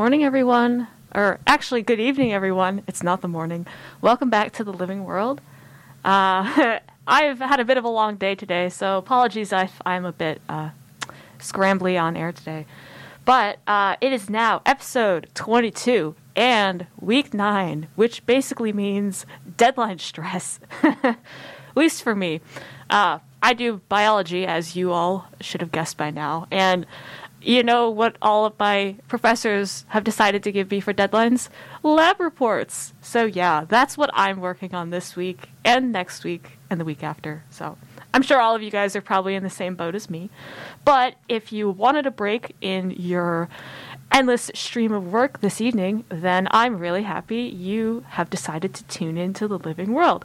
Morning, everyone. Or actually, good evening, everyone. It's not the morning. Welcome back to the living world. Uh, I've had a bit of a long day today, so apologies if I'm a bit uh, scrambly on air today. But uh, it is now episode 22 and week 9, which basically means deadline stress, at least for me. Uh, I do biology, as you all should have guessed by now, and you know what all of my professors have decided to give me for deadlines? Lab reports. So, yeah, that's what I'm working on this week and next week and the week after. So, I'm sure all of you guys are probably in the same boat as me. But if you wanted a break in your endless stream of work this evening, then I'm really happy you have decided to tune into the living world.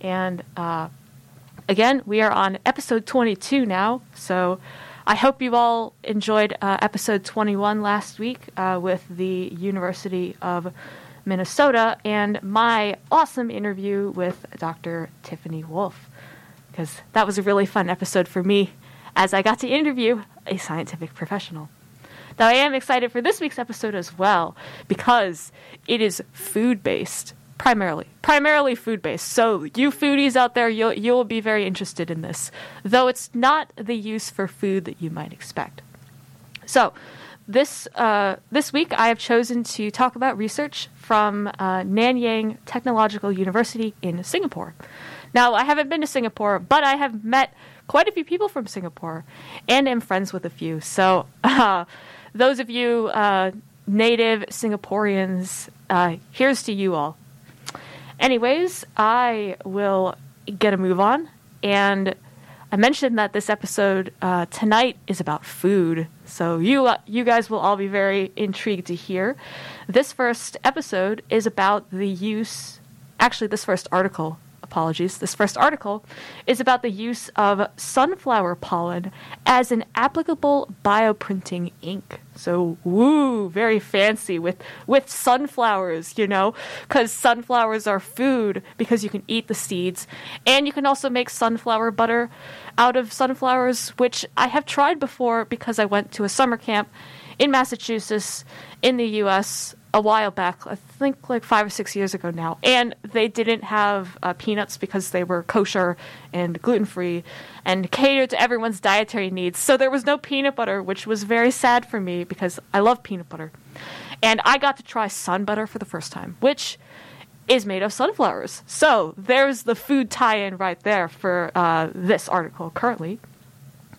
And uh, again, we are on episode 22 now. So, I hope you all enjoyed uh, episode 21 last week uh, with the University of Minnesota and my awesome interview with Dr. Tiffany Wolf, because that was a really fun episode for me as I got to interview a scientific professional. Now, I am excited for this week's episode as well because it is food based primarily primarily food based so you foodies out there you'll you'll be very interested in this though it's not the use for food that you might expect so this uh, this week I have chosen to talk about research from uh, Nanyang Technological University in Singapore. Now I haven't been to Singapore, but I have met quite a few people from Singapore, and am friends with a few. So uh, those of you uh, native Singaporeans, uh, here's to you all. Anyways, I will get a move on. And I mentioned that this episode uh, tonight is about food. So you, uh, you guys will all be very intrigued to hear. This first episode is about the use, actually, this first article apologies, this first article is about the use of sunflower pollen as an applicable bioprinting ink. So, woo, very fancy with, with sunflowers, you know, because sunflowers are food because you can eat the seeds. And you can also make sunflower butter out of sunflowers, which I have tried before because I went to a summer camp in Massachusetts in the US a while back, I think like five or six years ago now, and they didn't have uh, peanuts because they were kosher and gluten free and catered to everyone's dietary needs. So there was no peanut butter, which was very sad for me because I love peanut butter. And I got to try sun butter for the first time, which is made of sunflowers. So there's the food tie in right there for uh, this article currently.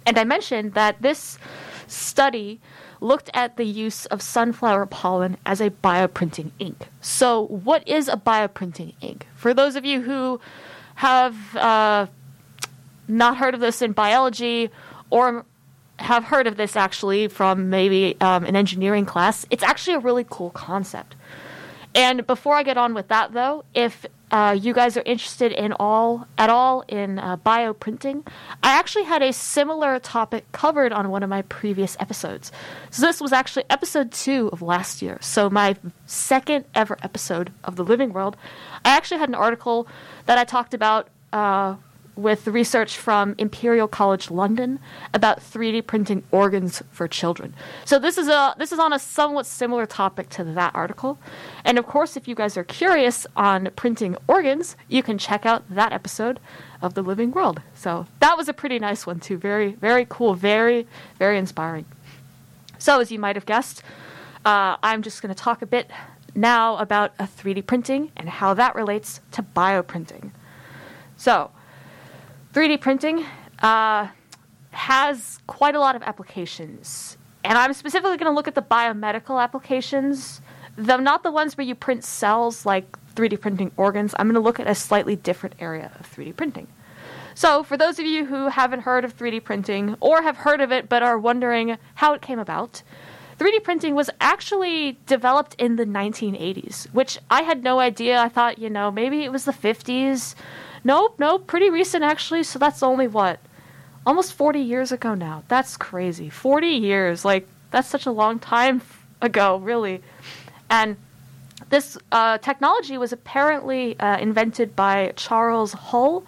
And I mentioned that this study looked at the use of sunflower pollen as a bioprinting ink. So, what is a bioprinting ink? For those of you who have uh, not heard of this in biology or have heard of this actually from maybe um, an engineering class, it's actually a really cool concept. And before I get on with that, though, if uh, you guys are interested in all at all in uh, bioprinting, I actually had a similar topic covered on one of my previous episodes. So this was actually episode two of last year. So my second ever episode of the Living World. I actually had an article that I talked about. Uh, with research from Imperial College London about 3D printing organs for children. So this is a this is on a somewhat similar topic to that article. And of course, if you guys are curious on printing organs, you can check out that episode of The Living World. So that was a pretty nice one too. Very very cool, very very inspiring. So as you might have guessed, uh, I'm just going to talk a bit now about a 3D printing and how that relates to bioprinting. So, 3D printing uh, has quite a lot of applications. And I'm specifically going to look at the biomedical applications, though not the ones where you print cells like 3D printing organs. I'm going to look at a slightly different area of 3D printing. So, for those of you who haven't heard of 3D printing or have heard of it but are wondering how it came about, 3D printing was actually developed in the 1980s, which I had no idea. I thought, you know, maybe it was the 50s Nope, nope, pretty recent actually. So that's only what? Almost 40 years ago now. That's crazy. 40 years. Like, that's such a long time ago, really. And this uh, technology was apparently uh, invented by Charles Hull,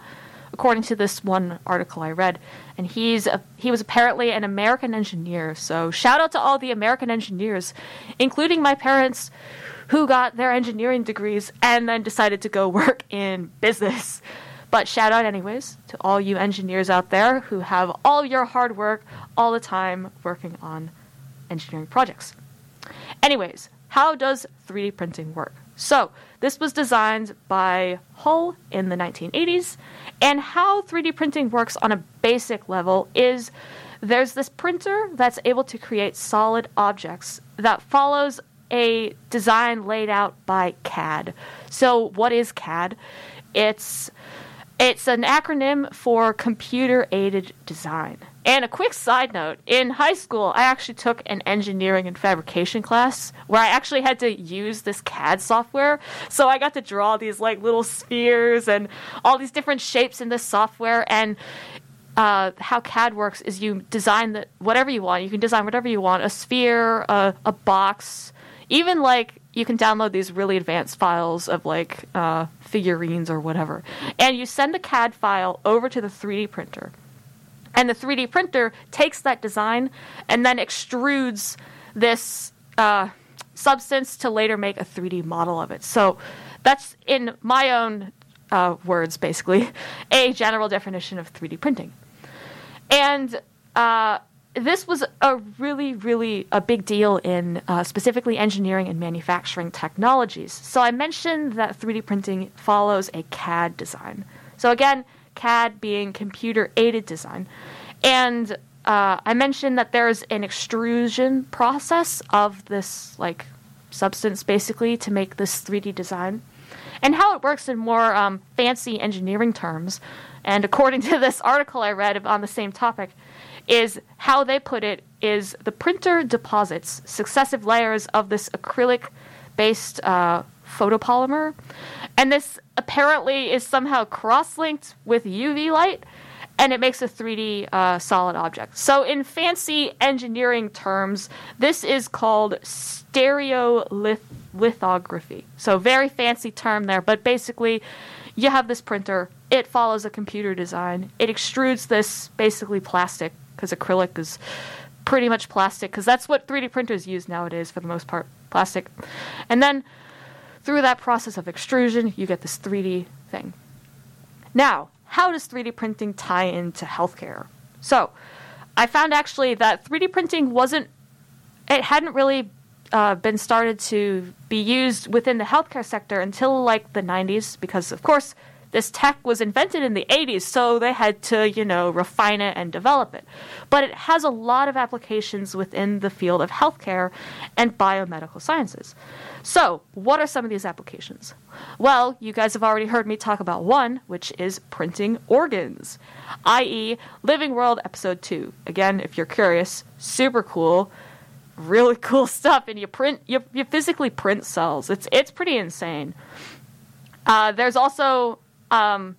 according to this one article I read. And he's a, he was apparently an American engineer. So shout out to all the American engineers, including my parents, who got their engineering degrees and then decided to go work in business. But shout out, anyways, to all you engineers out there who have all your hard work all the time working on engineering projects. Anyways, how does 3D printing work? So, this was designed by Hull in the 1980s, and how 3D printing works on a basic level is there's this printer that's able to create solid objects that follows a design laid out by CAD. So, what is CAD? It's it's an acronym for computer aided design. And a quick side note in high school, I actually took an engineering and fabrication class where I actually had to use this CAD software. So I got to draw these like little spheres and all these different shapes in this software. And uh, how CAD works is you design the, whatever you want. You can design whatever you want a sphere, a, a box, even like you can download these really advanced files of like uh, figurines or whatever. And you send a CAD file over to the 3D printer and the 3D printer takes that design and then extrudes this uh, substance to later make a 3D model of it. So that's, in my own uh, words, basically, a general definition of 3D printing. And uh, this was a really, really a big deal in uh, specifically engineering and manufacturing technologies. So I mentioned that 3D printing follows a CAD design. So again, CAD being computer aided design. And uh, I mentioned that there's an extrusion process of this like substance basically to make this 3D design. And how it works in more um, fancy engineering terms, and according to this article I read on the same topic, is how they put it is the printer deposits successive layers of this acrylic based uh, photopolymer. And this apparently is somehow cross linked with UV light and it makes a 3D uh, solid object. So, in fancy engineering terms, this is called stereolithography. So, very fancy term there, but basically, you have this printer, it follows a computer design, it extrudes this basically plastic, because acrylic is pretty much plastic, because that's what 3D printers use nowadays for the most part plastic. And then through that process of extrusion, you get this 3D thing. Now, how does 3D printing tie into healthcare? So, I found actually that 3D printing wasn't, it hadn't really uh, been started to be used within the healthcare sector until like the 90s, because of course this tech was invented in the 80s, so they had to, you know, refine it and develop it. But it has a lot of applications within the field of healthcare and biomedical sciences. So, what are some of these applications? Well, you guys have already heard me talk about one, which is printing organs, i.e., Living World Episode 2. Again, if you're curious, super cool really cool stuff and you print you, you physically print cells it's it's pretty insane uh, there's also um,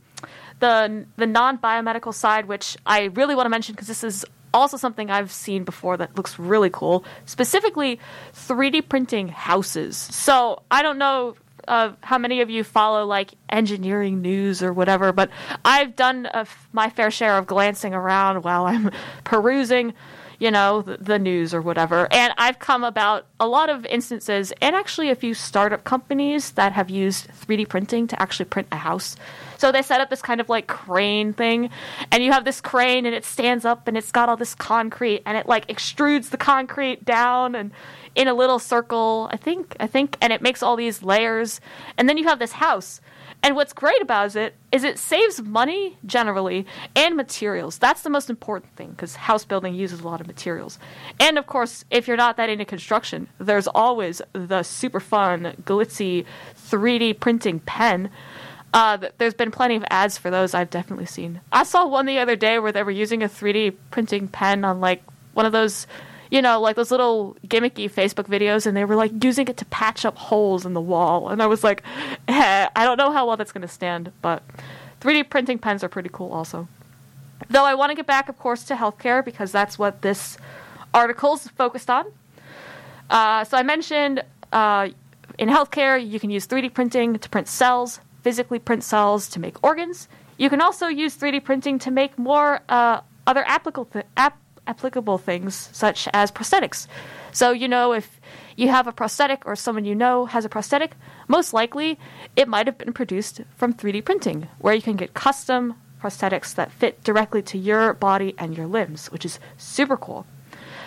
the the non biomedical side, which I really want to mention because this is also something I've seen before that looks really cool. Specifically, 3D printing houses. So I don't know uh, how many of you follow like engineering news or whatever, but I've done my fair share of glancing around while I'm perusing you know, the, news or whatever. And I've come about a lot of instances and actually a few startup companies that have used 3D printing to actually print a house. So they set up this kind of like crane thing, and you have this crane and it stands up and it's got all this concrete and it like extrudes the concrete down and in a little circle, I think, I think, and it makes all these layers. And then you have this house and what's great about it is it saves money generally and materials. That's the most important thing because house building uses a lot of materials. And of course, if you're not that into construction, there's always the super fun, glitzy 3D printing pen. Uh, there's been plenty of ads for those I've definitely seen. I saw one the other day where they were using a 3D printing pen on like one of those you know, like those little gimmicky Facebook videos, and they were like using it to patch up holes in the wall. And I was like, eh, I don't know how well that's going to stand, but 3D printing pens are pretty cool also. Though I want to get back, of course, to healthcare because that's what this article is focused on. Uh, so I mentioned uh, in healthcare, you can use 3D printing to print cells, physically print cells to make organs. You can also use 3D printing to make more uh, other applicable, th- applicable things, such as prosthetics. So, you know, if you have a prosthetic or someone you know has a prosthetic, most likely it might have been produced from 3D printing, where you can get custom prosthetics that fit directly to your body and your limbs, which is super cool.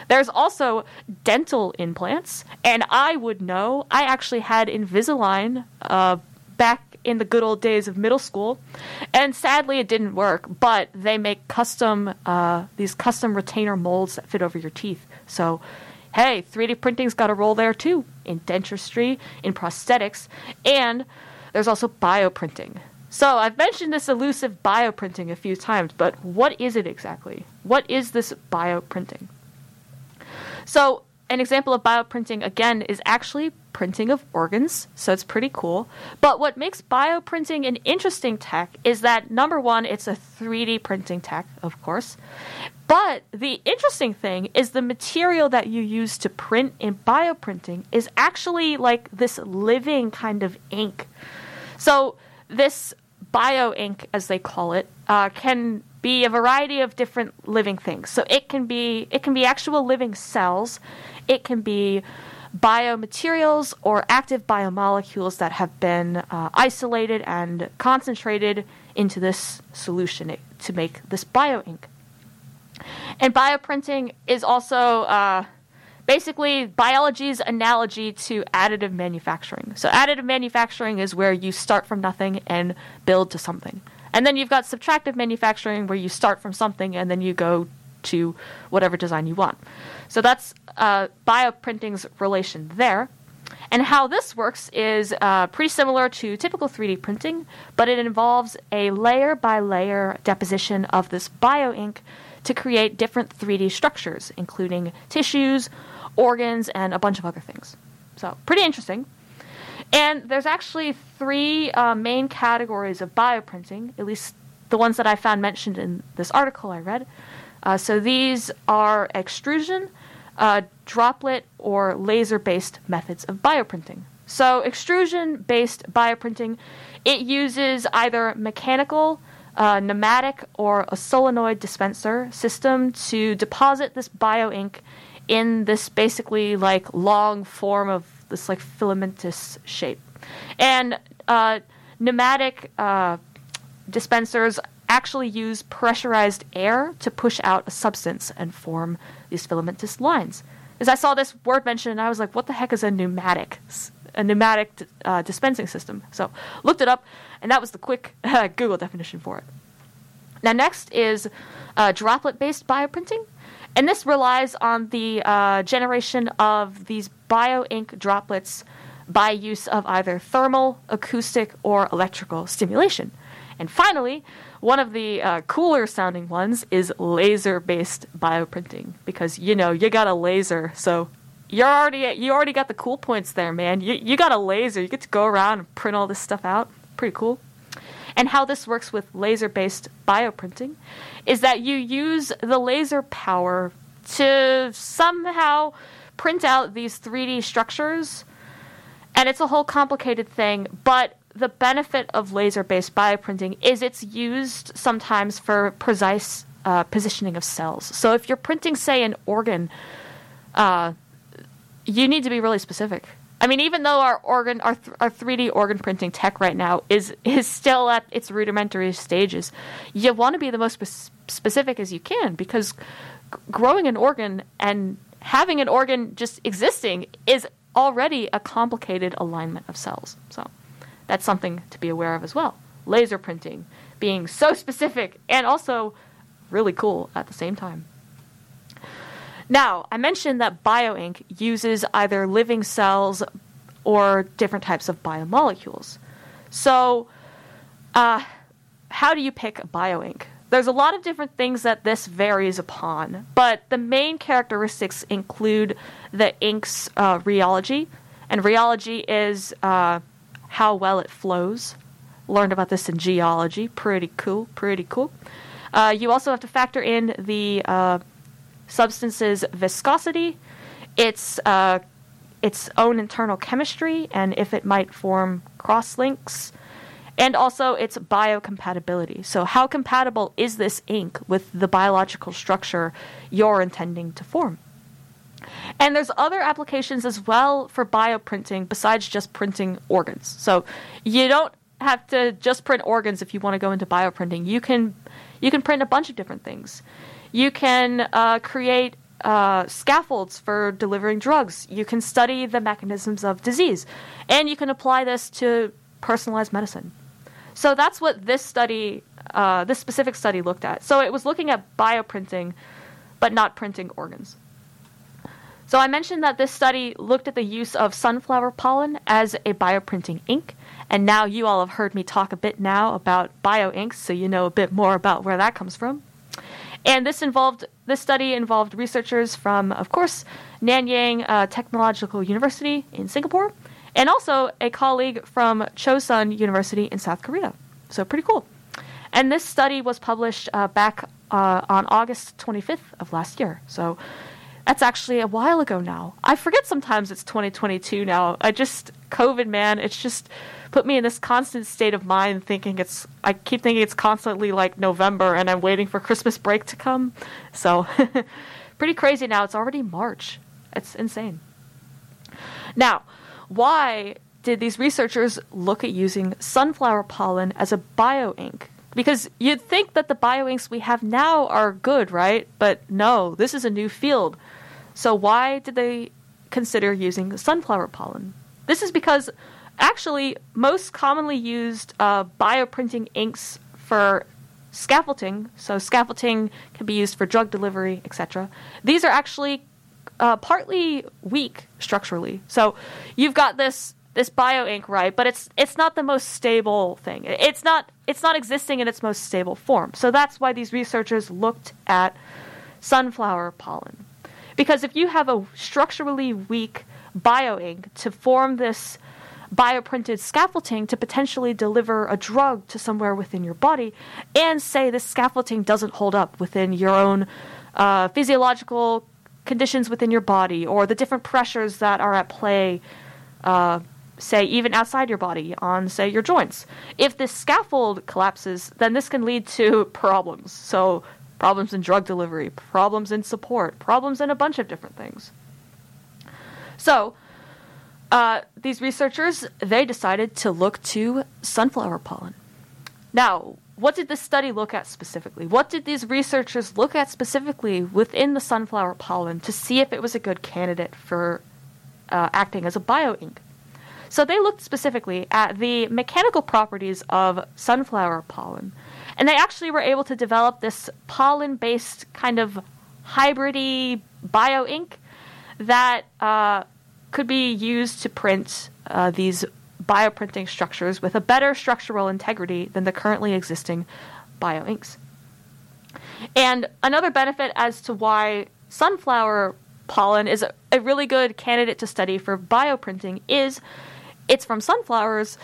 There's also dental implants, and I would know. I actually had Invisalign uh, back in the good old days of middle school, and sadly it didn't work. But they make custom uh, these custom retainer molds that fit over your teeth. So, hey, 3D printing's got a role there too in dentistry, in prosthetics, and there's also bioprinting. So I've mentioned this elusive bioprinting a few times, but what is it exactly? What is this bioprinting? So, an example of bioprinting, again, is actually printing of organs, so it's pretty cool. But what makes bioprinting an interesting tech is that number one, it's a 3D printing tech, of course. But the interesting thing is the material that you use to print in bioprinting is actually like this living kind of ink. So, this bio ink, as they call it, uh, can be a variety of different living things. So it can be it can be actual living cells, it can be biomaterials or active biomolecules that have been uh, isolated and concentrated into this solution to make this bio ink. And bioprinting is also uh, basically biology's analogy to additive manufacturing. So, additive manufacturing is where you start from nothing and build to something. And then you've got subtractive manufacturing where you start from something and then you go to whatever design you want. So that's uh, bioprinting's relation there. And how this works is uh, pretty similar to typical 3D printing, but it involves a layer by layer deposition of this bio ink to create different 3D structures, including tissues, organs, and a bunch of other things. So, pretty interesting. And there's actually three uh, main categories of bioprinting, at least the ones that I found mentioned in this article I read. Uh, so these are extrusion, uh, droplet, or laser based methods of bioprinting. So, extrusion based bioprinting, it uses either mechanical, uh, pneumatic, or a solenoid dispenser system to deposit this bio ink in this basically like long form of this like filamentous shape. And uh, pneumatic uh, dispensers actually use pressurized air to push out a substance and form these filamentous lines. As I saw this word mentioned, I was like, what the heck is a pneumatic? A pneumatic uh, dispensing system. So looked it up, and that was the quick Google definition for it. Now, next is uh, droplet based bioprinting. And this relies on the uh, generation of these bio ink droplets by use of either thermal, acoustic, or electrical stimulation. And finally, one of the uh, cooler sounding ones is laser based bioprinting because you know you got a laser, so you're already you already got the cool points there, man. You you got a laser, you get to go around and print all this stuff out. Pretty cool. And how this works with laser based bioprinting is that you use the laser power to somehow print out these 3D structures. And it's a whole complicated thing, but the benefit of laser based bioprinting is it's used sometimes for precise uh, positioning of cells. So if you're printing, say, an organ, uh, you need to be really specific. I mean, even though our organ, our, th- our 3D organ printing tech right now is is still at its rudimentary stages, you want to be the most spe- specific as you can because g- growing an organ and having an organ just existing is already a complicated alignment of cells. So that's something to be aware of as well. Laser printing being so specific and also really cool at the same time. Now, I mentioned that bioink uses either living cells or different types of biomolecules. So, uh, how do you pick a bioink? There's a lot of different things that this varies upon, but the main characteristics include the ink's uh, rheology, and rheology is uh, how well it flows. Learned about this in geology. Pretty cool, pretty cool. Uh, you also have to factor in the uh, substance's viscosity, its uh, its own internal chemistry, and if it might form cross links. and also its biocompatibility. So, how compatible is this ink with the biological structure you're intending to form? And there's other applications as well for bioprinting besides just printing organs. So, you don't have to just print organs if you want to go into bioprinting. You can you can print a bunch of different things. You can uh, create uh, scaffolds for delivering drugs. You can study the mechanisms of disease, and you can apply this to personalized medicine. So that's what this study, uh, this specific study, looked at. So it was looking at bioprinting, but not printing organs. So I mentioned that this study looked at the use of sunflower pollen as a bioprinting ink, and now you all have heard me talk a bit now about bioinks, so you know a bit more about where that comes from. And this involved this study involved researchers from, of course, Nanyang uh, Technological University in Singapore, and also a colleague from Chosun University in South Korea. So pretty cool. And this study was published uh, back uh, on August 25th of last year. So that's actually a while ago now. I forget sometimes it's 2022 now. I just COVID man, it's just put me in this constant state of mind thinking it's I keep thinking it's constantly like November and I'm waiting for Christmas break to come. So pretty crazy now. It's already March. It's insane. Now, why did these researchers look at using sunflower pollen as a bioink? Because you'd think that the bioinks we have now are good, right? But no, this is a new field. So why did they consider using sunflower pollen? This is because actually, most commonly used uh, bioprinting inks for scaffolding, so scaffolding can be used for drug delivery, etc. These are actually uh, partly weak structurally. So you've got this this bio ink, right? But it's it's not the most stable thing. It's not it's not existing in its most stable form. So that's why these researchers looked at sunflower pollen. Because if you have a structurally weak bio ink to form this bioprinted scaffolding to potentially deliver a drug to somewhere within your body, and say this scaffolding doesn't hold up within your own uh, physiological conditions within your body or the different pressures that are at play, uh, say, even outside your body on, say, your joints. If this scaffold collapses, then this can lead to problems. So, problems in drug delivery, problems in support, problems in a bunch of different things. So, uh, these researchers they decided to look to sunflower pollen. Now, what did this study look at specifically? What did these researchers look at specifically within the sunflower pollen to see if it was a good candidate for uh, acting as a bioink? So they looked specifically at the mechanical properties of sunflower pollen, and they actually were able to develop this pollen-based kind of hybridy bioink that uh, could be used to print uh, these bioprinting structures with a better structural integrity than the currently existing bioinks. And another benefit as to why sunflower pollen is a, a really good candidate to study for bioprinting is it's from sunflowers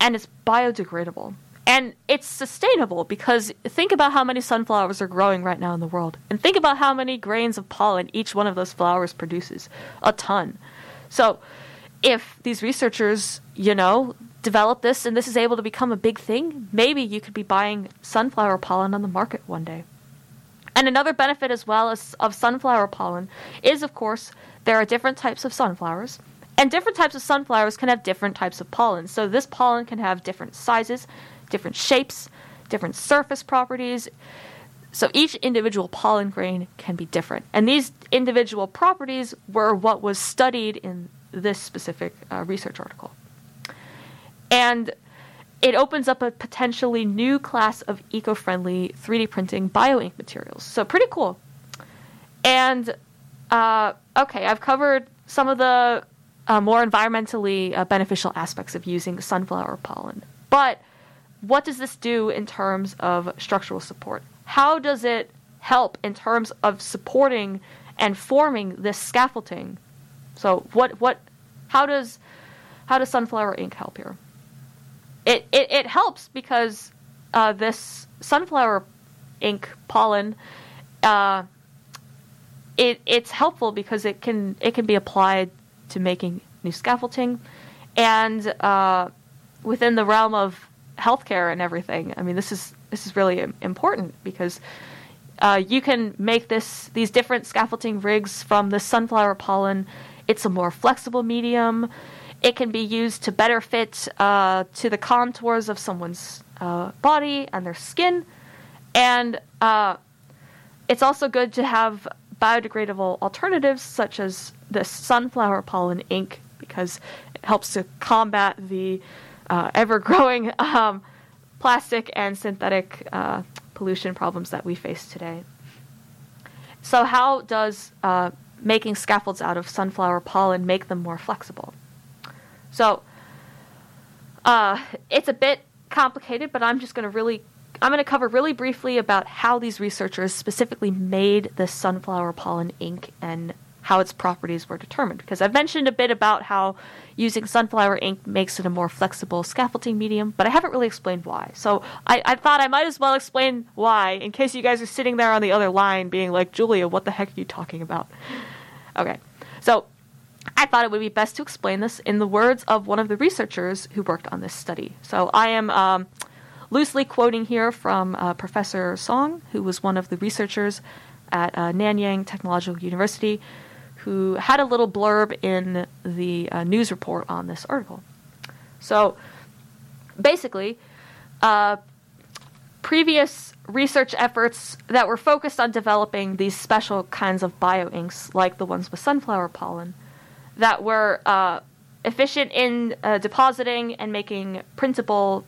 and it's biodegradable. And it's sustainable because think about how many sunflowers are growing right now in the world. And think about how many grains of pollen each one of those flowers produces a ton. So, if these researchers, you know, develop this and this is able to become a big thing, maybe you could be buying sunflower pollen on the market one day. And another benefit as well as of sunflower pollen is of course there are different types of sunflowers and different types of sunflowers can have different types of pollen. So this pollen can have different sizes, different shapes, different surface properties. So each individual pollen grain can be different. And these individual properties were what was studied in this specific uh, research article. And it opens up a potentially new class of eco friendly 3D printing bioink materials. So, pretty cool. And, uh, okay, I've covered some of the uh, more environmentally uh, beneficial aspects of using sunflower pollen. But what does this do in terms of structural support? how does it help in terms of supporting and forming this scaffolding? So what what how does how does sunflower ink help here? It it, it helps because uh, this sunflower ink pollen uh, it it's helpful because it can it can be applied to making new scaffolding and uh, within the realm of healthcare and everything. I mean, this is this is really important because uh, you can make this these different scaffolding rigs from the sunflower pollen. It's a more flexible medium. It can be used to better fit uh, to the contours of someone's uh, body and their skin, and uh, it's also good to have biodegradable alternatives such as the sunflower pollen ink because it helps to combat the uh, ever-growing um, plastic and synthetic uh, pollution problems that we face today. So, how does uh, making scaffolds out of sunflower pollen make them more flexible? So, uh, it's a bit complicated, but I'm just going to really I'm going to cover really briefly about how these researchers specifically made the sunflower pollen ink and how its properties were determined. Because I've mentioned a bit about how using sunflower ink makes it a more flexible scaffolding medium, but I haven't really explained why. So I, I, thought I might as well explain why, in case you guys are sitting there on the other line being like, Julia, what the heck are you talking about? Okay, so I thought it would be best to explain this in the words of one of the researchers who worked on this study. So I am um, loosely quoting here from uh, Professor Song, who was one of the researchers at uh, Nanyang Technological University who had a little blurb in the uh, news report on this article. So basically, uh, previous research efforts that were focused on developing these special kinds of bioinks, like the ones with sunflower pollen, that were uh, efficient in uh, depositing and making printable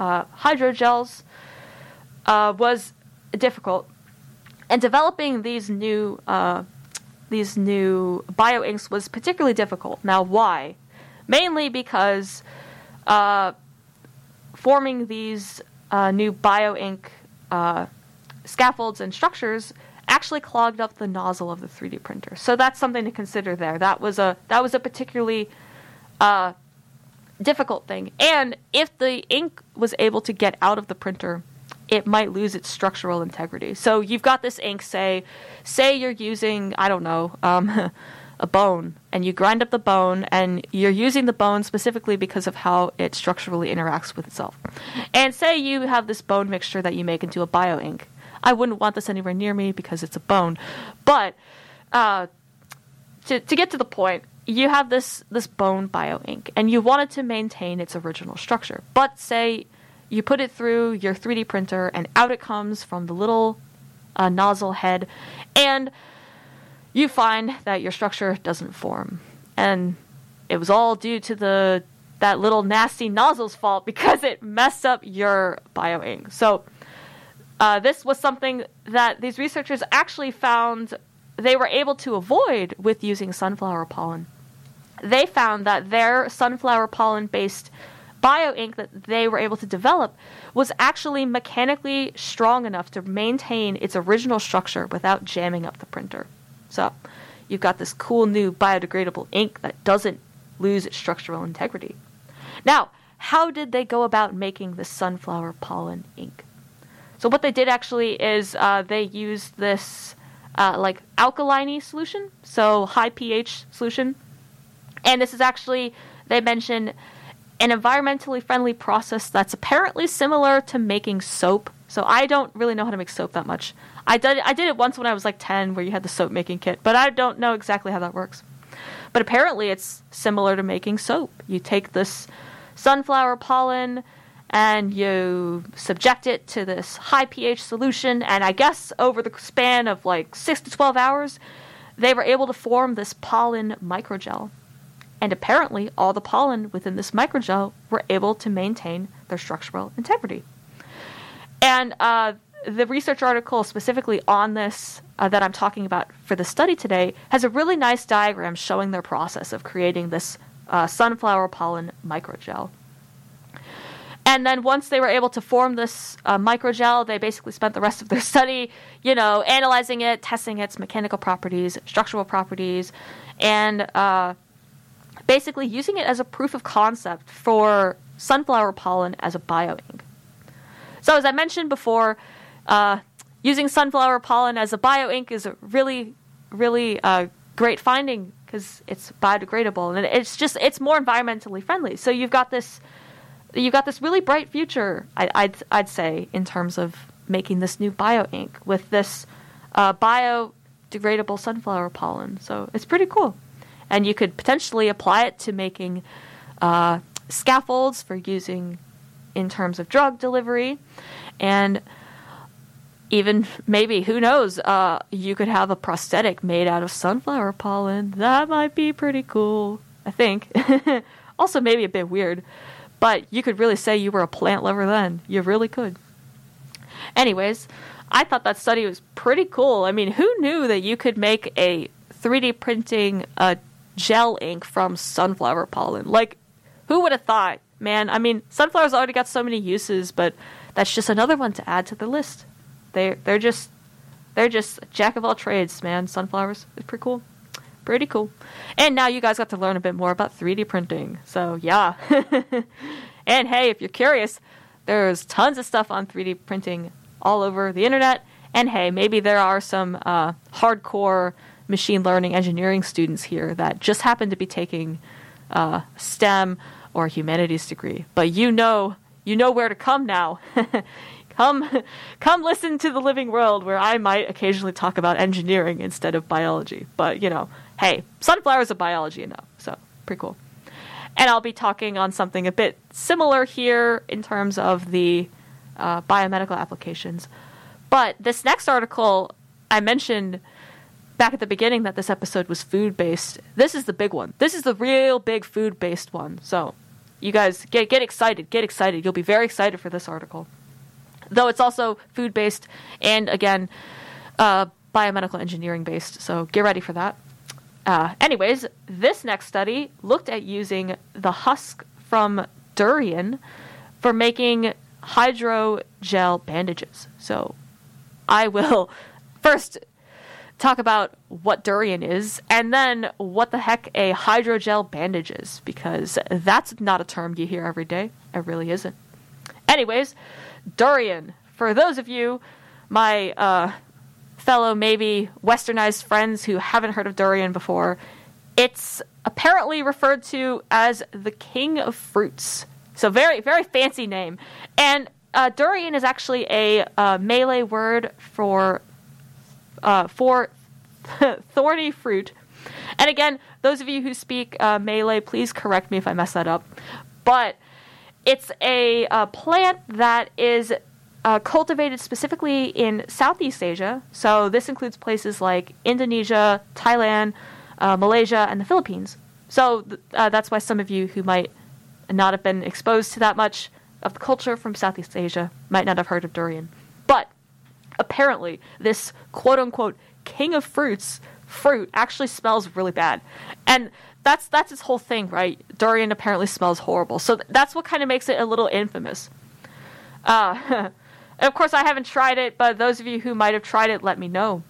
uh, hydrogels, uh, was difficult. And developing these new these new bioinks was particularly difficult. Now, why? Mainly because uh, forming these uh, new bioink uh, scaffolds and structures actually clogged up the nozzle of the 3D printer. So that's something to consider there. That was a that was a particularly uh, difficult thing. And if the ink was able to get out of the printer it might lose its structural integrity. So you've got this ink, say, say you're using, I don't know, um, a bone, and you grind up the bone, and you're using the bone specifically because of how it structurally interacts with itself. And say you have this bone mixture that you make into a bio ink. I wouldn't want this anywhere near me because it's a bone. But uh, to, to get to the point, you have this, this bone bio ink, and you want it to maintain its original structure. But say you put it through your 3D printer, and out it comes from the little uh, nozzle head, and you find that your structure doesn't form. And it was all due to the that little nasty nozzle's fault because it messed up your bioink. So uh, this was something that these researchers actually found they were able to avoid with using sunflower pollen. They found that their sunflower pollen based bioink that they were able to develop was actually mechanically strong enough to maintain its original structure without jamming up the printer. So you've got this cool new biodegradable ink that doesn't lose its structural integrity. Now, how did they go about making the sunflower pollen ink? So what they did actually is uh, they used this uh, like alkaline solution, so high pH solution, and this is actually they mention an environmentally friendly process that's apparently similar to making soap. So I don't really know how to make soap that much. I did I did it once when I was like 10 where you had the soap making kit, but I don't know exactly how that works. But apparently it's similar to making soap. You take this sunflower pollen and you subject it to this high pH solution and I guess over the span of like 6 to 12 hours they were able to form this pollen microgel and apparently all the pollen within this microgel were able to maintain their structural integrity. And uh, the research article specifically on this uh, that I'm talking about for the study today has a really nice diagram showing their process of creating this uh, sunflower pollen microgel. And then once they were able to form this uh, microgel, they basically spent the rest of their study, you know, analyzing it, testing its mechanical properties, structural properties, and uh, basically using it as a proof of concept for sunflower pollen as a bioink. So, as I mentioned before, uh, using sunflower pollen as a bioink is a really, really uh, great finding because it's biodegradable and it's just it's more environmentally friendly. So you've got this, you've got this really bright future. I, I'd I'd say in terms of making this new bio ink with this uh, biodegradable sunflower pollen. So it's pretty cool, and you could potentially apply it to making uh, scaffolds for using in terms of drug delivery, and even maybe who knows uh, you could have a prosthetic made out of sunflower pollen. That might be pretty cool i think. Also maybe a bit weird but you could really say you were a plant lover then. You really could. Anyways i thought that study was pretty cool. I mean who knew that you could make a 3d printing a gel ink from sunflower pollen like who would have thought man i mean sunflowers already got so many uses but that's just another one to add to the list they they're just they're just jack of all trades, man. Sunflowers. It's pretty cool. Pretty cool. And now you guys got to learn a bit more about 3D printing. So yeah. and hey, if you're curious, there's tons of stuff on 3D printing all over the internet. And hey, maybe there are some uh, hardcore machine learning engineering students here that just happen to be taking uh, STEM or humanities degree. But you know, you know where to come now. Come, come listen to the living world where I might occasionally talk about engineering instead of biology. But you know, hey, sunflowers are biology enough, so pretty cool. And I'll be talking on something a bit similar here in terms of the uh, biomedical applications. But this next article, I mentioned back at the beginning that this episode was food based. This is the big one. This is the real big food based one. So, you guys get get excited. Get excited. You'll be very excited for this article though it's also food based and again uh, biomedical engineering based. So get ready for that. Uh, anyways, this next study looked at using the husk from durian for making hydrogel bandages. So I will first talk about what durian is and then what the heck a hydrogel bandage is because that's not a term you hear every day. It really isn't. Anyways, durian. For those of you, my uh, fellow maybe westernized friends who haven't heard of durian before, it's apparently referred to as the king of fruits. So very very fancy name. And uh, durian is actually a uh, Malay word for uh, for thorny fruit. And again, those of you who speak uh, Malay, please correct me if I mess that up. But it's a, a plant that is uh, cultivated specifically in Southeast Asia. So this includes places like Indonesia, Thailand, uh, Malaysia, and the Philippines. So uh, that's why some of you who might not have been exposed to that much of the culture from Southeast Asia might not have heard of durian. Apparently, this quote unquote king of fruits fruit actually smells really bad. And that's that's its whole thing, right? Durian apparently smells horrible, so th- that's what kind of makes it a little infamous. Uh, of course, I haven't tried it, but those of you who might have tried it, let me know.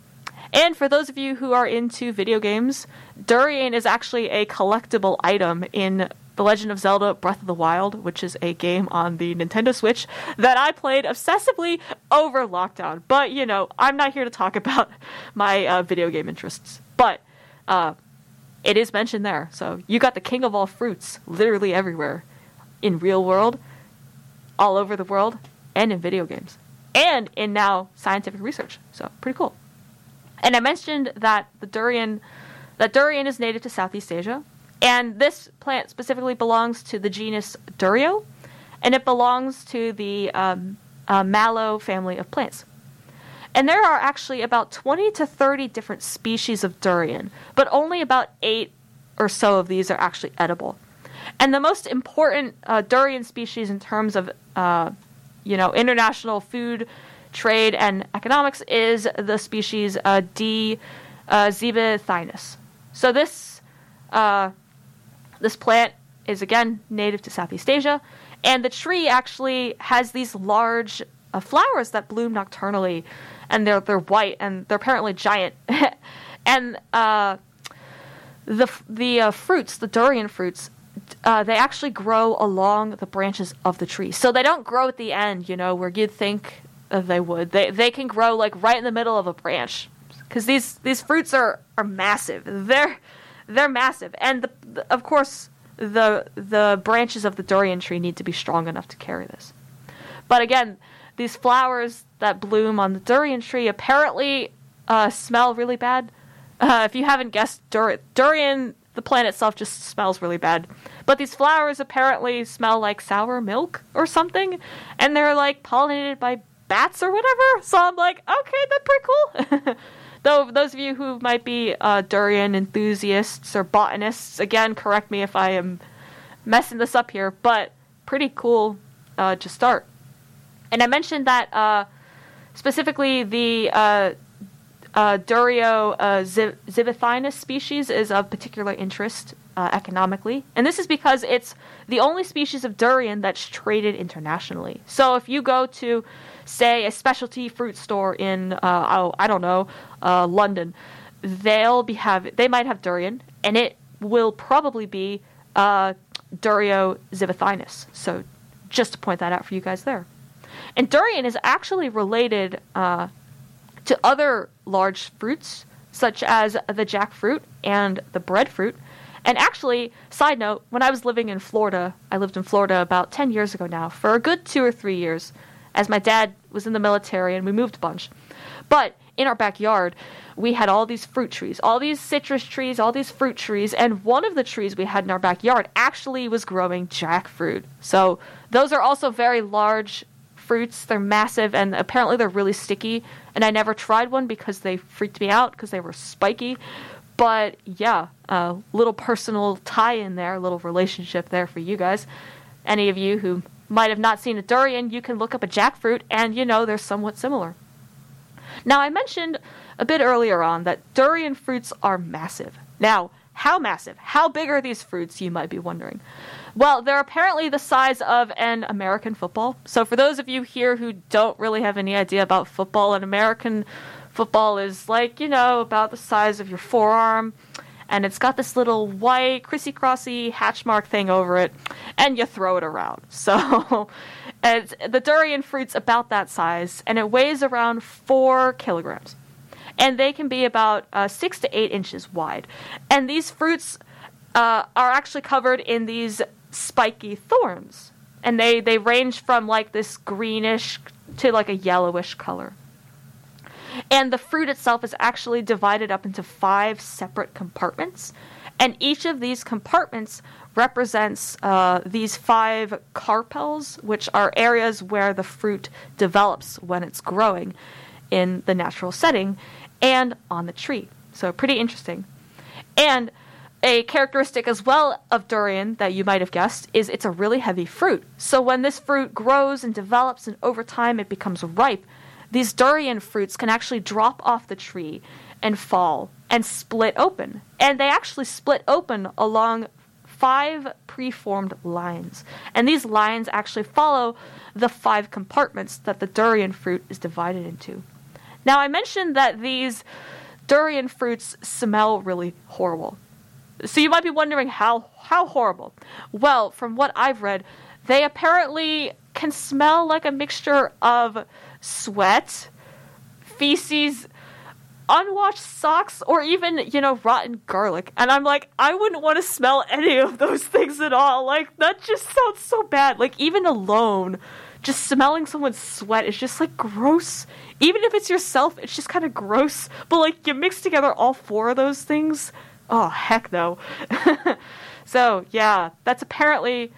And for those of you who are into video games, durian is actually a collectible item in The Legend of Zelda Breath of the Wild, which is a game on the Nintendo Switch that I played obsessively over lockdown. But, you know, I'm not here to talk about my uh, video game interests. But uh, it is mentioned there. So you got the king of all fruits literally everywhere in real world, all over the world, and in video games, and in now scientific research. So pretty cool. And I mentioned that the durian, that durian is native to Southeast Asia, and this plant specifically belongs to the genus Durio, and it belongs to the um, uh, mallow family of plants. And there are actually about 20 to 30 different species of durian, but only about eight or so of these are actually edible. And the most important uh, durian species in terms of, uh, you know, international food trade and economics is the species uh, D. Uh. So this uh, this plant is again native to Southeast Asia, and the tree actually has these large uh, flowers that bloom nocturnally and they're they're white and they're apparently giant. and uh, the the uh, fruits, the durian fruits, uh, they actually grow along the branches of the tree. So they don't grow at the end, you know, where you'd think they would. They they can grow like right in the middle of a branch because these these fruits are are massive. They're they're massive, and the, the, of course the the branches of the durian tree need to be strong enough to carry this. But again, these flowers that bloom on the durian tree apparently uh, smell really bad. Uh, if you haven't guessed, dur- durian, the plant itself just smells really bad. But these flowers apparently smell like sour milk or something, and they're like pollinated by bats or whatever. So I'm like, okay, that's pretty cool. Though those of you who might be uh, durian enthusiasts or botanists, again, correct me if I am messing this up here, but pretty cool uh, to start. And I mentioned that uh, specifically the uh, uh, Durio uh, species is of particular interest uh, economically. And this is because it's the only species of durian that's traded internationally. So if you go to say a specialty fruit store in uh, oh, I don't know uh, London, they'll be have they might have durian, and it will probably be uh, Durio zibethinus. So just to point that out for you guys there. And durian is actually related uh, to other large fruits such as the jackfruit and the breadfruit. And actually, side note, when I was living in Florida, I lived in Florida about 10 years ago now, for a good two or three years as my dad was in the military and we moved a bunch. But in our backyard, we had all these fruit trees, all these citrus trees, all these fruit trees, and one of the trees we had in our backyard actually was growing jackfruit. So those are also very large fruits. They're massive and apparently they're really sticky. And I never tried one because they freaked me out because they were spiky. But yeah, a little personal tie in there, a little relationship there for you guys. Any of you who might have not seen a durian, you can look up a jackfruit and you know they're somewhat similar. Now, I mentioned a bit earlier on that durian fruits are massive. Now, how massive? How big are these fruits, you might be wondering? Well, they're apparently the size of an American football. So, for those of you here who don't really have any idea about football, an American football is like, you know, about the size of your forearm and it's got this little white crissy crossy hatch mark thing over it, and you throw it around. So the durian fruit's about that size, and it weighs around four kilograms. And they can be about uh, six to eight inches wide. And these fruits uh, are actually covered in these spiky thorns. And they, they range from like this greenish to like a yellowish color. And the fruit itself is actually divided up into five separate compartments. And each of these compartments represents uh, these five carpels, which are areas where the fruit develops when it's growing in the natural setting and on the tree. So, pretty interesting. And a characteristic as well of durian that you might have guessed is it's a really heavy fruit. So, when this fruit grows and develops and over time it becomes ripe, these durian fruits can actually drop off the tree and fall and split open. And they actually split open along five preformed lines. And these lines actually follow the five compartments that the durian fruit is divided into. Now, I mentioned that these durian fruits smell really horrible. So you might be wondering how how horrible. Well, from what I've read, they apparently can smell like a mixture of sweat, feces, unwashed socks, or even, you know, rotten garlic. And I'm like, I wouldn't want to smell any of those things at all. Like, that just sounds so bad. Like, even alone, just smelling someone's sweat is just like gross. Even if it's yourself, it's just kind of gross. But like, you mix together all four of those things. Oh, heck no. so, yeah, that's apparently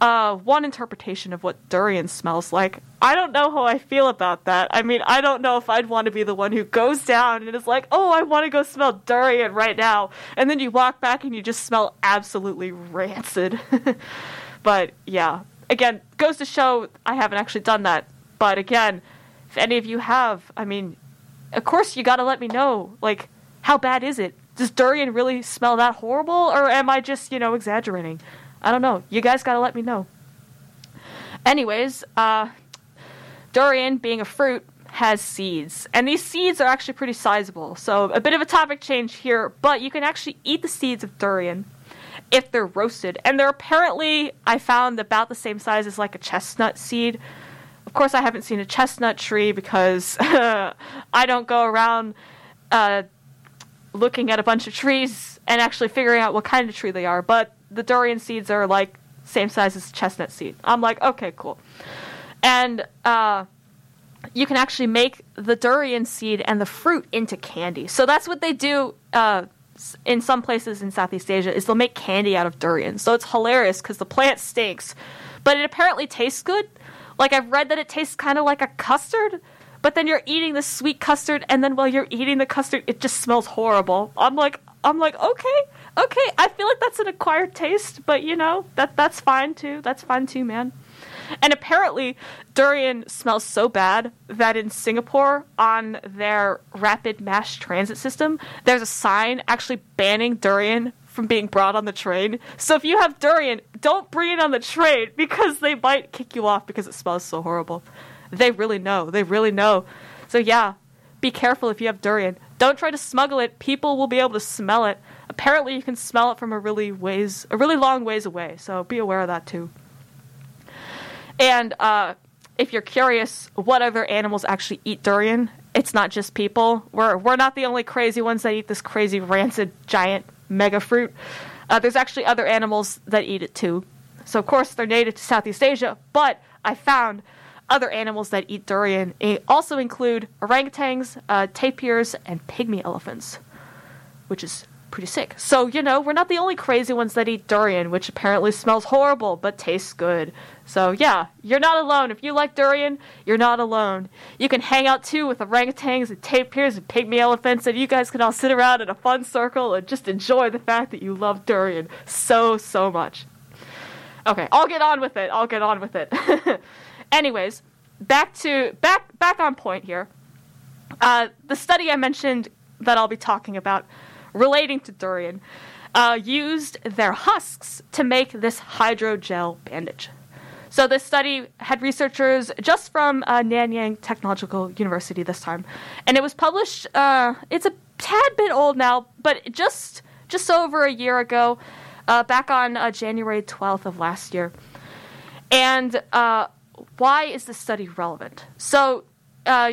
uh, one interpretation of what durian smells like. I don't know how I feel about that. I mean, I don't know if I'd want to be the one who goes down and is like, oh, I want to go smell durian right now. And then you walk back and you just smell absolutely rancid. but yeah, again, goes to show I haven't actually done that. But again, if any of you have, I mean, of course you got to let me know. Like, how bad is it? Does durian really smell that horrible? Or am I just, you know, exaggerating? I don't know. You guys got to let me know. Anyways, uh, durian, being a fruit, has seeds. And these seeds are actually pretty sizable. So, a bit of a topic change here, but you can actually eat the seeds of durian if they're roasted. And they're apparently, I found, about the same size as like a chestnut seed. Of course, I haven't seen a chestnut tree because I don't go around uh, looking at a bunch of trees and actually figuring out what kind of tree they are. But the durian seeds are like same size as chestnut seed. I'm like, okay, cool. And uh, you can actually make the durian seed and the fruit into candy. So that's what they do uh, in some places in Southeast Asia is they'll make candy out of durian. So it's hilarious because the plant stinks, but it apparently tastes good. Like I've read that it tastes kind of like a custard, but then you're eating the sweet custard, and then while you're eating the custard, it just smells horrible. I'm like, I'm like, okay, okay. I feel like that's an acquired taste, but you know that that's fine too. That's fine too, man. And apparently, durian smells so bad that in Singapore, on their rapid mass transit system, there's a sign actually banning durian from being brought on the train. So if you have durian, don't bring it on the train because they might kick you off because it smells so horrible. They really know. They really know. So yeah, be careful if you have durian. Don't try to smuggle it. People will be able to smell it. Apparently, you can smell it from a really ways, a really long ways away. So be aware of that too. And uh, if you're curious, what other animals actually eat durian? It's not just people. We're we're not the only crazy ones that eat this crazy rancid giant mega fruit. Uh, there's actually other animals that eat it too. So of course they're native to Southeast Asia, but I found other animals that eat durian also include orangutans, uh, tapirs, and pygmy elephants, which is pretty sick. So, you know, we're not the only crazy ones that eat durian, which apparently smells horrible but tastes good. So, yeah, you're not alone. If you like durian, you're not alone. You can hang out too with orangutans and tapirs and pygmy elephants, and you guys can all sit around in a fun circle and just enjoy the fact that you love durian so, so much. Okay, I'll get on with it. I'll get on with it. Anyways, back to back back on point here. Uh, the study I mentioned that I'll be talking about relating to durian uh, used their husks to make this hydrogel bandage. So this study had researchers just from uh, Nanyang Technological University this time, and it was published. Uh, it's a tad bit old now, but just just over a year ago, uh, back on uh, January twelfth of last year, and uh, why is this study relevant? So, uh,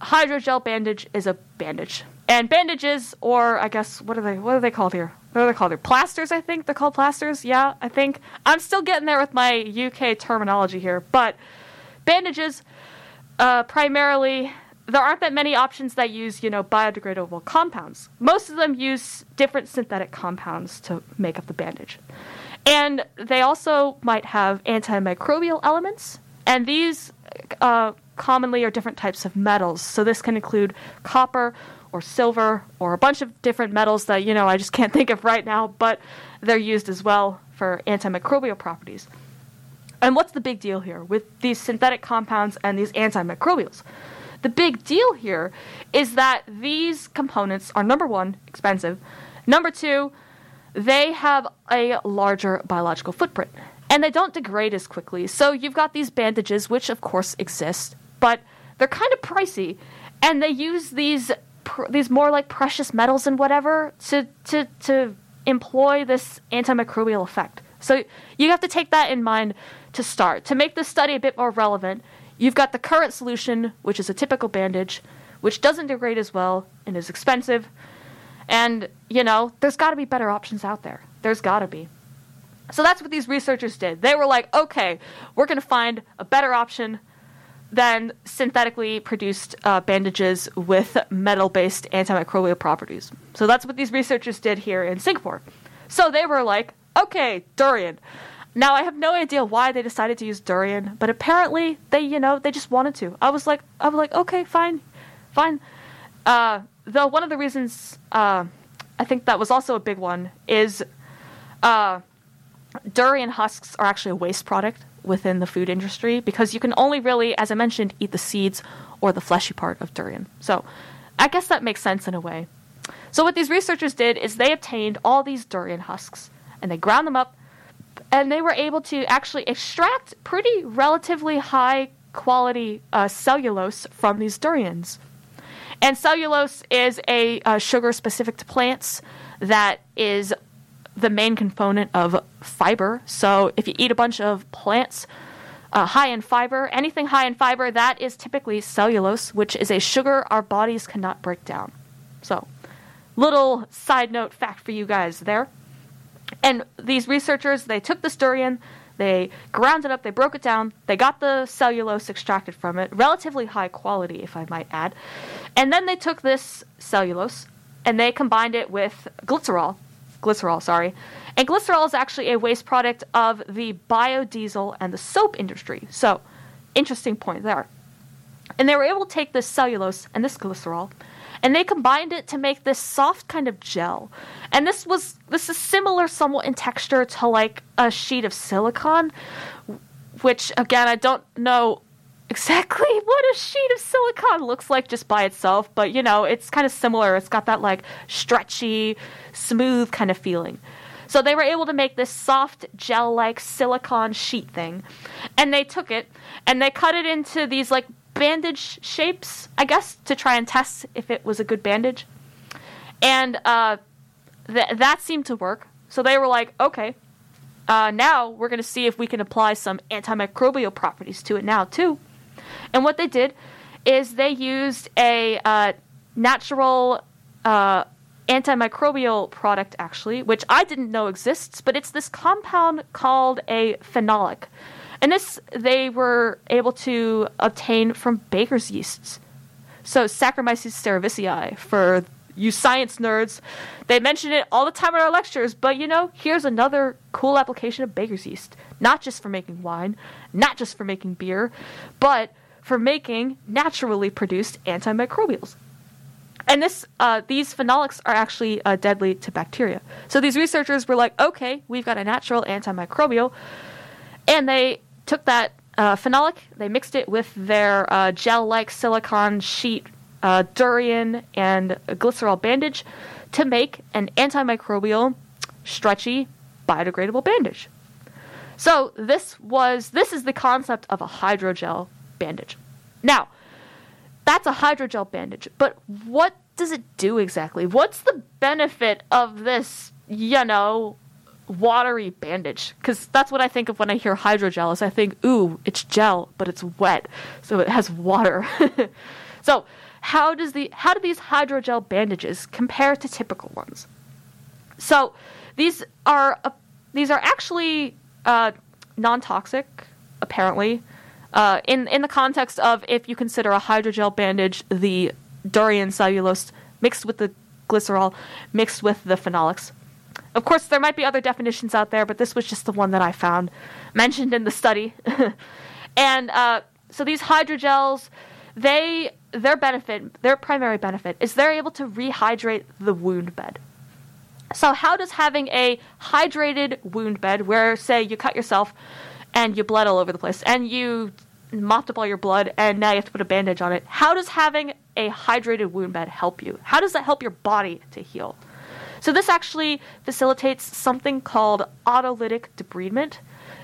hydrogel bandage is a bandage, and bandages, or I guess what are they? What are they called here? What are they called? They're plasters, I think. They're called plasters. Yeah, I think. I'm still getting there with my UK terminology here, but bandages, uh, primarily, there aren't that many options that use, you know, biodegradable compounds. Most of them use different synthetic compounds to make up the bandage. And they also might have antimicrobial elements and these uh, commonly are different types of metals. So this can include copper or silver or a bunch of different metals that, you know, I just can't think of right now, but they're used as well for antimicrobial properties. And what's the big deal here with these synthetic compounds and these antimicrobials? The big deal here is that these components are number one, expensive. Number two, they have a larger biological footprint and they don't degrade as quickly. So you've got these bandages, which of course exist, but they're kind of pricey, and they use these pr- these more like precious metals and whatever to to to employ this antimicrobial effect. So you have to take that in mind to start. To make this study a bit more relevant, you've got the current solution, which is a typical bandage, which doesn't degrade as well and is expensive. And, you know, there's got to be better options out there. There's got to be. So that's what these researchers did. They were like, okay, we're going to find a better option than synthetically produced uh, bandages with metal based antimicrobial properties. So that's what these researchers did here in Singapore. So they were like, okay, durian. Now I have no idea why they decided to use durian, but apparently they, you know, they just wanted to. I was like, I was like, okay, fine, fine. Uh, though one of the reasons uh, I think that was also a big one is uh, durian husks are actually a waste product within the food industry because you can only really, as I mentioned, eat the seeds or the fleshy part of durian. So I guess that makes sense in a way. So what these researchers did is they obtained all these durian husks and they ground them up and they were able to actually extract pretty relatively high quality uh, cellulose from these durians. And cellulose is a uh, sugar specific to plants that is the main component of fiber. So if you eat a bunch of plants uh, high in fiber, anything high in fiber, that is typically cellulose, which is a sugar our bodies cannot break down. So, little side note fact for you guys there. And these researchers, they took this durian, they ground it up, they broke it down, they got the cellulose extracted from it, relatively high quality, if I might add. And then they took this cellulose and they combined it with glycerol, glycerol, sorry. And glycerol is actually a waste product of the biodiesel and the soap industry. So, interesting point there. And they were able to take this cellulose and this glycerol and they combined it to make this soft kind of gel. And this was this is similar somewhat in texture to like a sheet of silicon, which again I don't know exactly what a sheet of silicon looks like just by itself, but you know, it's kind of similar. It's got that like stretchy, smooth kind of feeling. So they were able to make this soft gel like silicon sheet thing. And they took it and they cut it into these like bandage shapes, I guess, to try and test if it was a good bandage. And uh, th- that seemed to work. So they were like, okay, uh, now we're going to see if we can apply some antimicrobial properties to it now, too. And what they did is they used a uh, natural uh, antimicrobial product, actually, which I didn't know exists, but it's this compound called a phenolic. And this they were able to obtain from baker's yeasts. So Saccharomyces cerevisiae for you science nerds. They mention it all the time in our lectures, but you know, here's another cool application of baker's yeast. Not just for making wine, not just for making beer, but for making naturally produced antimicrobials. And this, uh, these phenolics are actually uh, deadly to bacteria. So these researchers were like, okay, we've got a natural antimicrobial, and they took that uh, phenolic, they mixed it with their uh, gel-like silicon sheet uh, durian and glycerol bandage to make an antimicrobial, stretchy, biodegradable bandage. So this was this is the concept of a hydrogel bandage. Now, that's a hydrogel bandage, but what does it do exactly? What's the benefit of this, you know, watery bandage because that's what I think of when I hear hydrogel. Is I think, ooh, it's gel, but it's wet, so it has water. so how does the how do these hydrogel bandages compare to typical ones? So these are uh, these are actually uh, non-toxic, apparently. Uh, in in the context of if you consider a hydrogel bandage the durian cellulose mixed with the glycerol mixed with the phenolics of course, there might be other definitions out there, but this was just the one that I found mentioned in the study. and uh, so these hydrogels, they their benefit, their primary benefit, is they're able to rehydrate the wound bed. So how does having a hydrated wound bed, where say you cut yourself and you bled all over the place, and you mopped up all your blood, and now you have to put a bandage on it, how does having a hydrated wound bed help you? How does that help your body to heal? So this actually facilitates something called autolytic debridement.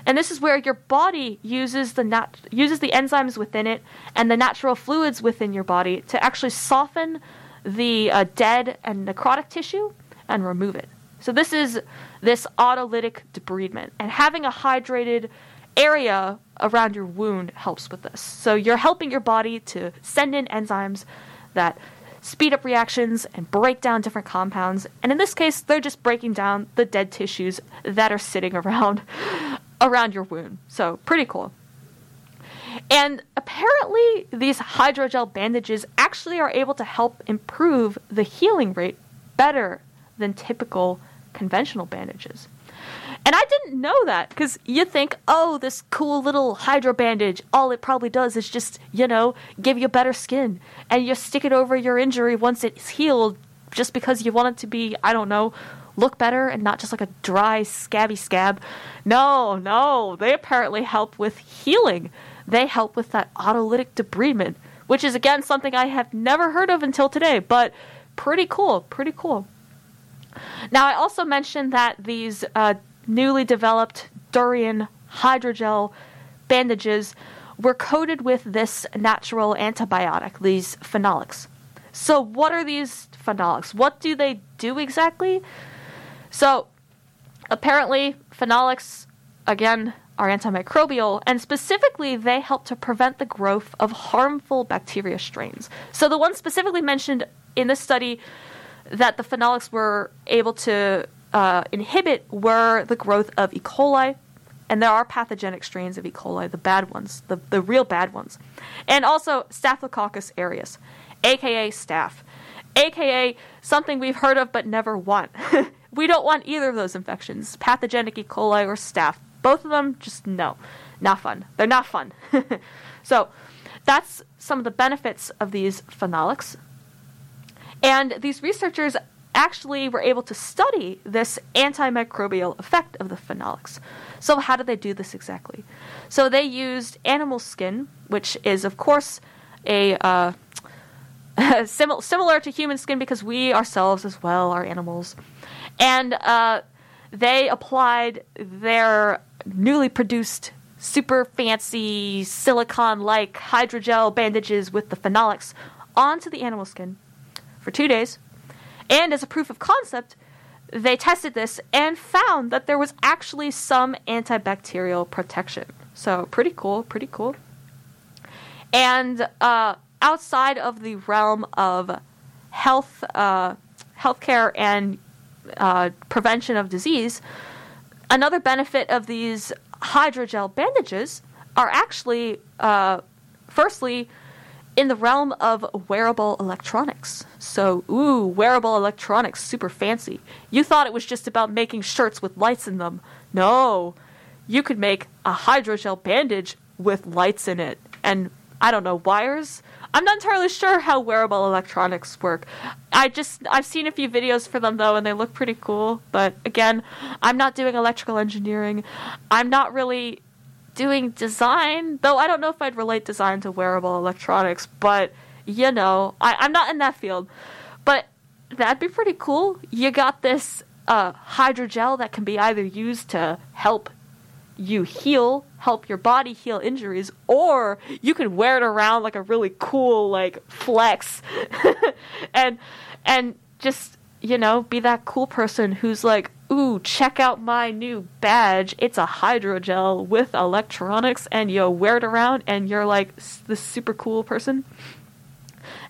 And this is where your body uses the nat- uses the enzymes within it and the natural fluids within your body to actually soften the uh, dead and necrotic tissue and remove it. So this is this autolytic debridement, and having a hydrated area around your wound helps with this. So you're helping your body to send in enzymes that speed up reactions and break down different compounds. And in this case, they're just breaking down the dead tissues that are sitting around around your wound. So, pretty cool. And apparently, these hydrogel bandages actually are able to help improve the healing rate better than typical conventional bandages. And I didn't know that because you think, oh, this cool little hydro bandage, all it probably does is just, you know, give you better skin. And you stick it over your injury once it's healed just because you want it to be, I don't know, look better and not just like a dry, scabby scab. No, no, they apparently help with healing. They help with that autolytic debridement, which is again something I have never heard of until today, but pretty cool, pretty cool. Now, I also mentioned that these uh, newly developed durian hydrogel bandages were coated with this natural antibiotic, these phenolics. So, what are these phenolics? What do they do exactly? So, apparently, phenolics, again, are antimicrobial, and specifically, they help to prevent the growth of harmful bacteria strains. So, the one specifically mentioned in this study that the phenolics were able to uh, inhibit were the growth of E. coli, and there are pathogenic strains of E. coli, the bad ones, the, the real bad ones, and also Staphylococcus aureus, aka staph, aka something we've heard of but never want. we don't want either of those infections, pathogenic E. coli or staph. Both of them, just no, not fun. They're not fun. so that's some of the benefits of these phenolics. And these researchers actually were able to study this antimicrobial effect of the phenolics. So, how did they do this exactly? So, they used animal skin, which is, of course, a uh, sim- similar to human skin because we ourselves, as well, are animals. And uh, they applied their newly produced, super fancy silicone like hydrogel bandages with the phenolics onto the animal skin for two days and as a proof of concept, they tested this and found that there was actually some antibacterial protection. So, pretty cool, pretty cool. And uh, outside of the realm of health, uh, healthcare, and uh, prevention of disease, another benefit of these hydrogel bandages are actually, uh, firstly, in the realm of wearable electronics. So, ooh, wearable electronics, super fancy. You thought it was just about making shirts with lights in them. No, you could make a hydrogel bandage with lights in it and I don't know, wires. I'm not entirely sure how wearable electronics work. I just I've seen a few videos for them though and they look pretty cool, but again, I'm not doing electrical engineering. I'm not really doing design, though I don't know if I'd relate design to wearable electronics, but you know, I, I'm not in that field. But that'd be pretty cool. You got this uh, hydrogel that can be either used to help you heal, help your body heal injuries, or you can wear it around like a really cool like flex, and and just you know be that cool person who's like, ooh, check out my new badge. It's a hydrogel with electronics, and you wear it around, and you're like this super cool person.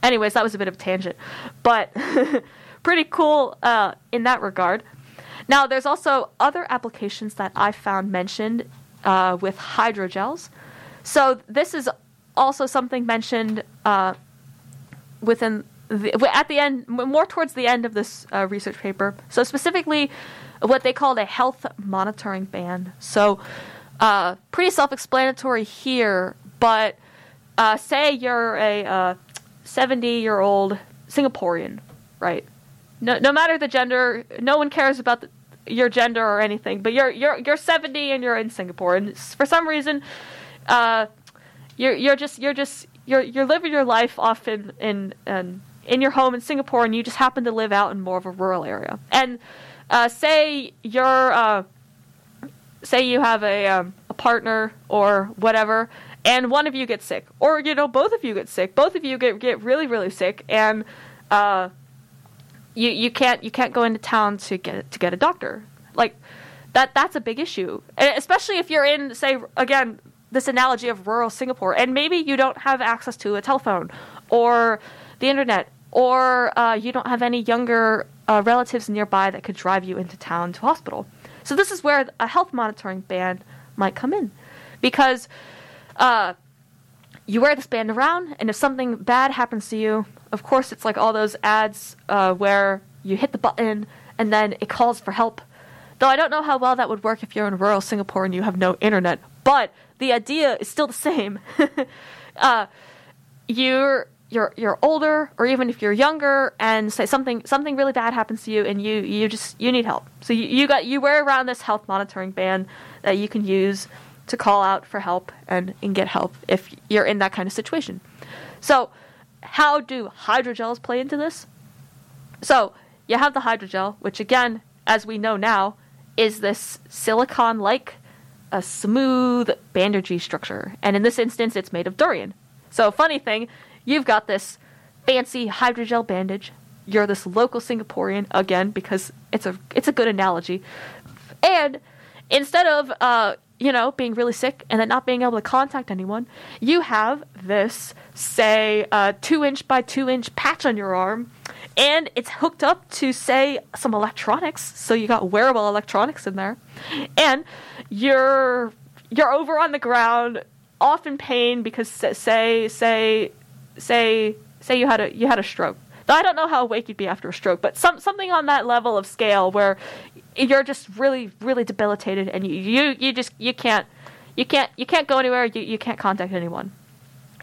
Anyways, that was a bit of a tangent, but pretty cool uh, in that regard. Now, there's also other applications that I found mentioned uh, with hydrogels. So this is also something mentioned uh, within the, at the end, more towards the end of this uh, research paper. So specifically, what they called a health monitoring ban. So, uh, pretty self explanatory here, but uh, say you're a 70 uh, Singaporean, right? No, no matter the gender, no one cares about the, your gender or anything, but you're, you're, you're 70 and you're in Singapore, and for some reason, uh, you're, you're just, you're just, you're, you're living your life off in, in, in, in your home in Singapore, and you just happen to live out in more of a rural area. And uh, say you're uh, say you have a um, a partner or whatever, and one of you gets sick, or you know both of you get sick, both of you get get really really sick, and uh, you you can't you can't go into town to get to get a doctor. Like that that's a big issue, and especially if you're in say again this analogy of rural Singapore, and maybe you don't have access to a telephone or the internet, or uh, you don't have any younger uh, relatives nearby that could drive you into town to hospital. So this is where a health monitoring band might come in, because uh, you wear this band around, and if something bad happens to you, of course it's like all those ads uh, where you hit the button and then it calls for help. Though I don't know how well that would work if you're in rural Singapore and you have no internet, but the idea is still the same. uh, you're you're you're older or even if you're younger and say something something really bad happens to you and you you just you need help. So you, you got you wear around this health monitoring band that you can use to call out for help and, and get help if you're in that kind of situation. So how do hydrogels play into this? So you have the hydrogel which again as we know now is this silicon like a smooth bandagey structure. And in this instance it's made of durian. So funny thing You've got this fancy hydrogel bandage. You're this local Singaporean again because it's a it's a good analogy. And instead of uh, you know, being really sick and then not being able to contact anyone, you have this, say, uh, two inch by two inch patch on your arm, and it's hooked up to, say, some electronics. So you got wearable electronics in there, and you're you're over on the ground, off in pain because say say say say you had a you had a stroke. Now, I don't know how awake you'd be after a stroke, but some something on that level of scale where you're just really really debilitated and you you, you just you can't you can't you can't go anywhere. You, you can't contact anyone.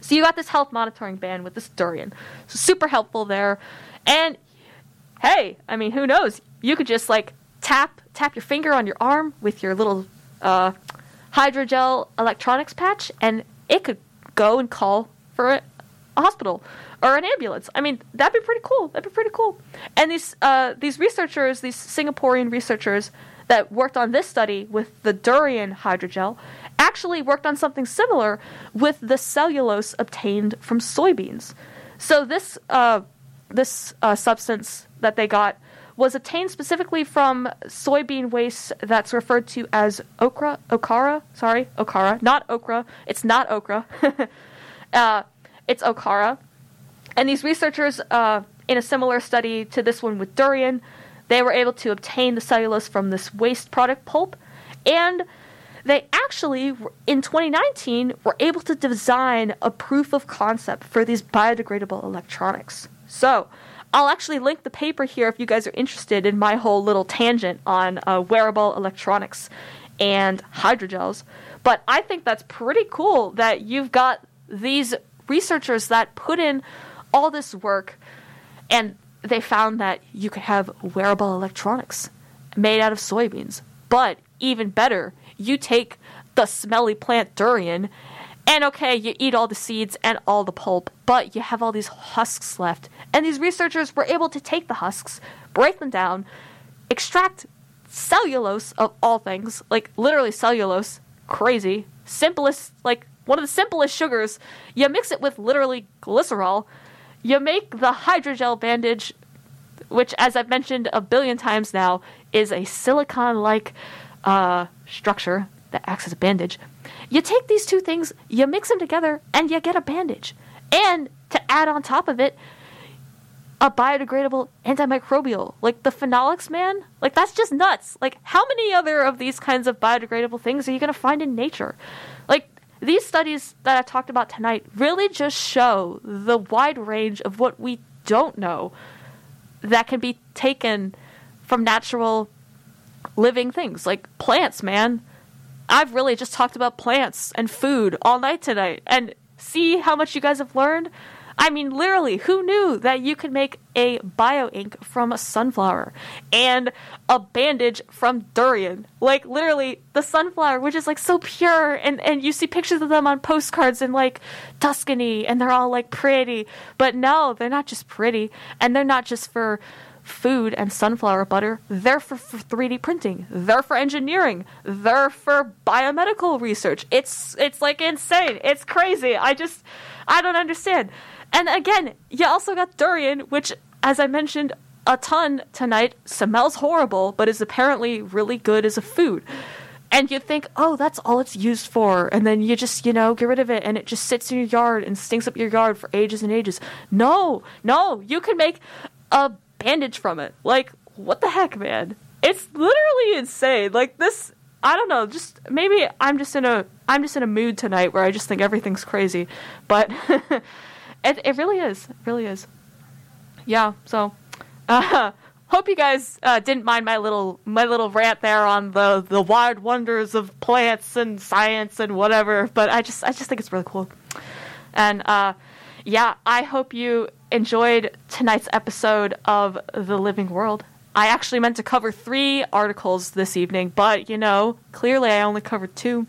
So you got this health monitoring band with this durian. So super helpful there. And hey i mean who knows? You could just like tap tap your finger on your arm with your little uh, hydrogel electronics patch and it could go and call for a, a hospital or an ambulance. I mean, that'd be pretty cool. That'd be pretty cool. And these uh, these researchers, these Singaporean researchers that worked on this study with the durian hydrogel, actually worked on something similar with the cellulose obtained from soybeans. So this uh, this uh, substance that they got was obtained specifically from soybean waste that's referred to as okra, okara. Sorry, okara, not okra. It's not okra. uh, it's okara, and these researchers, uh, in a similar study to this one with durian, they were able to obtain the cellulose from this waste product pulp, and they actually, in 2019, were able to design a proof of concept for these biodegradable electronics. So, I'll actually link the paper here if you guys are interested in my whole little tangent on uh, wearable electronics and hydrogels. But I think that's pretty cool that you've got these researchers that put in all this work, and they found that you could have wearable electronics made out of soybeans. But even better, you take the smelly plant durian, and okay, you eat all the seeds and all the pulp, but you have all these husks left. And these researchers were able to take the husks, break them down, extract cellulose of all things, like literally cellulose, crazy, simplest, like one of the simplest sugars. You mix it with literally glycerol, you make the hydrogel bandage, which, as I've mentioned a billion times now, is a silicon like uh, structure that acts as a bandage. You take these two things, you mix them together, and you get a bandage. And to add on top of it, a biodegradable antimicrobial. Like the phenolics, man? Like that's just nuts. Like how many other of these kinds of biodegradable things are you going to find in nature? These studies that I talked about tonight really just show the wide range of what we don't know that can be taken from natural living things like plants, man. I've really just talked about plants and food all night tonight. And see how much you guys have learned? I mean, literally, who knew that you could make a bio ink from a sunflower and a bandage from durian? Like, literally, the sunflower, which is like so pure, and, and you see pictures of them on postcards in like Tuscany, and they're all like pretty. But no, they're not just pretty, and they're not just for food and sunflower butter. They're for, for 3D printing. They're for engineering. They're for biomedical research. It's it's like insane. It's crazy. I just I don't understand. And again, you also got durian, which, as I mentioned a ton tonight, smells horrible, but is apparently really good as a food. And you think, oh, that's all it's used for. And then you just, you know, get rid of it and it just sits in your yard and stinks up your yard for ages and ages. No, no, you can make a bandage from it. Like, what the heck, man? It's literally insane. Like, this, I don't know, just maybe I'm just in a I'm just in a mood tonight where I just think everything's crazy. But It, it really is. It really is. Yeah. So, uh, hope you guys uh, didn't mind my little my little rant there on the the wide wonders of plants and science and whatever. But I just I just think it's really cool. And uh, yeah, I hope you enjoyed tonight's episode of The Living World. I actually meant to cover three articles this evening, but you know, clearly I only covered two.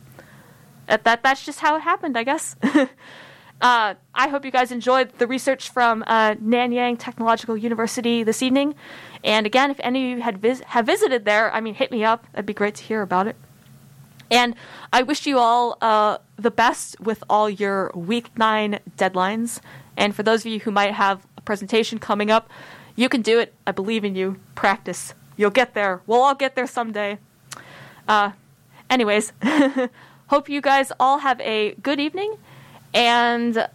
That, that that's just how it happened, I guess. Uh, I hope you guys enjoyed the research from uh, Nanyang Technological University this evening. And again, if any of you had vis- have visited there, I mean, hit me up. That'd be great to hear about it. And I wish you all uh, the best with all your week nine deadlines. And for those of you who might have a presentation coming up, you can do it. I believe in you. Practice. You'll get there. We'll all get there someday. Uh, anyways, hope you guys all have a good evening, and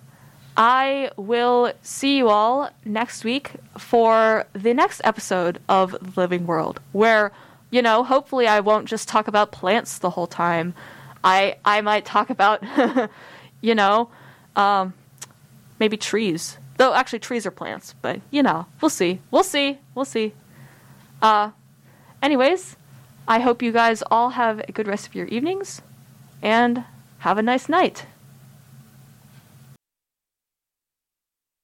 I will see you all next week for the next episode of The Living World, where, you know, hopefully I won't just talk about plants the whole time. I I might talk about, you know, um, maybe trees. Though actually trees are plants, but you know, we'll see. We'll see. We'll see. Uh, anyways, I hope you guys all have a good rest of your evenings and have a nice night.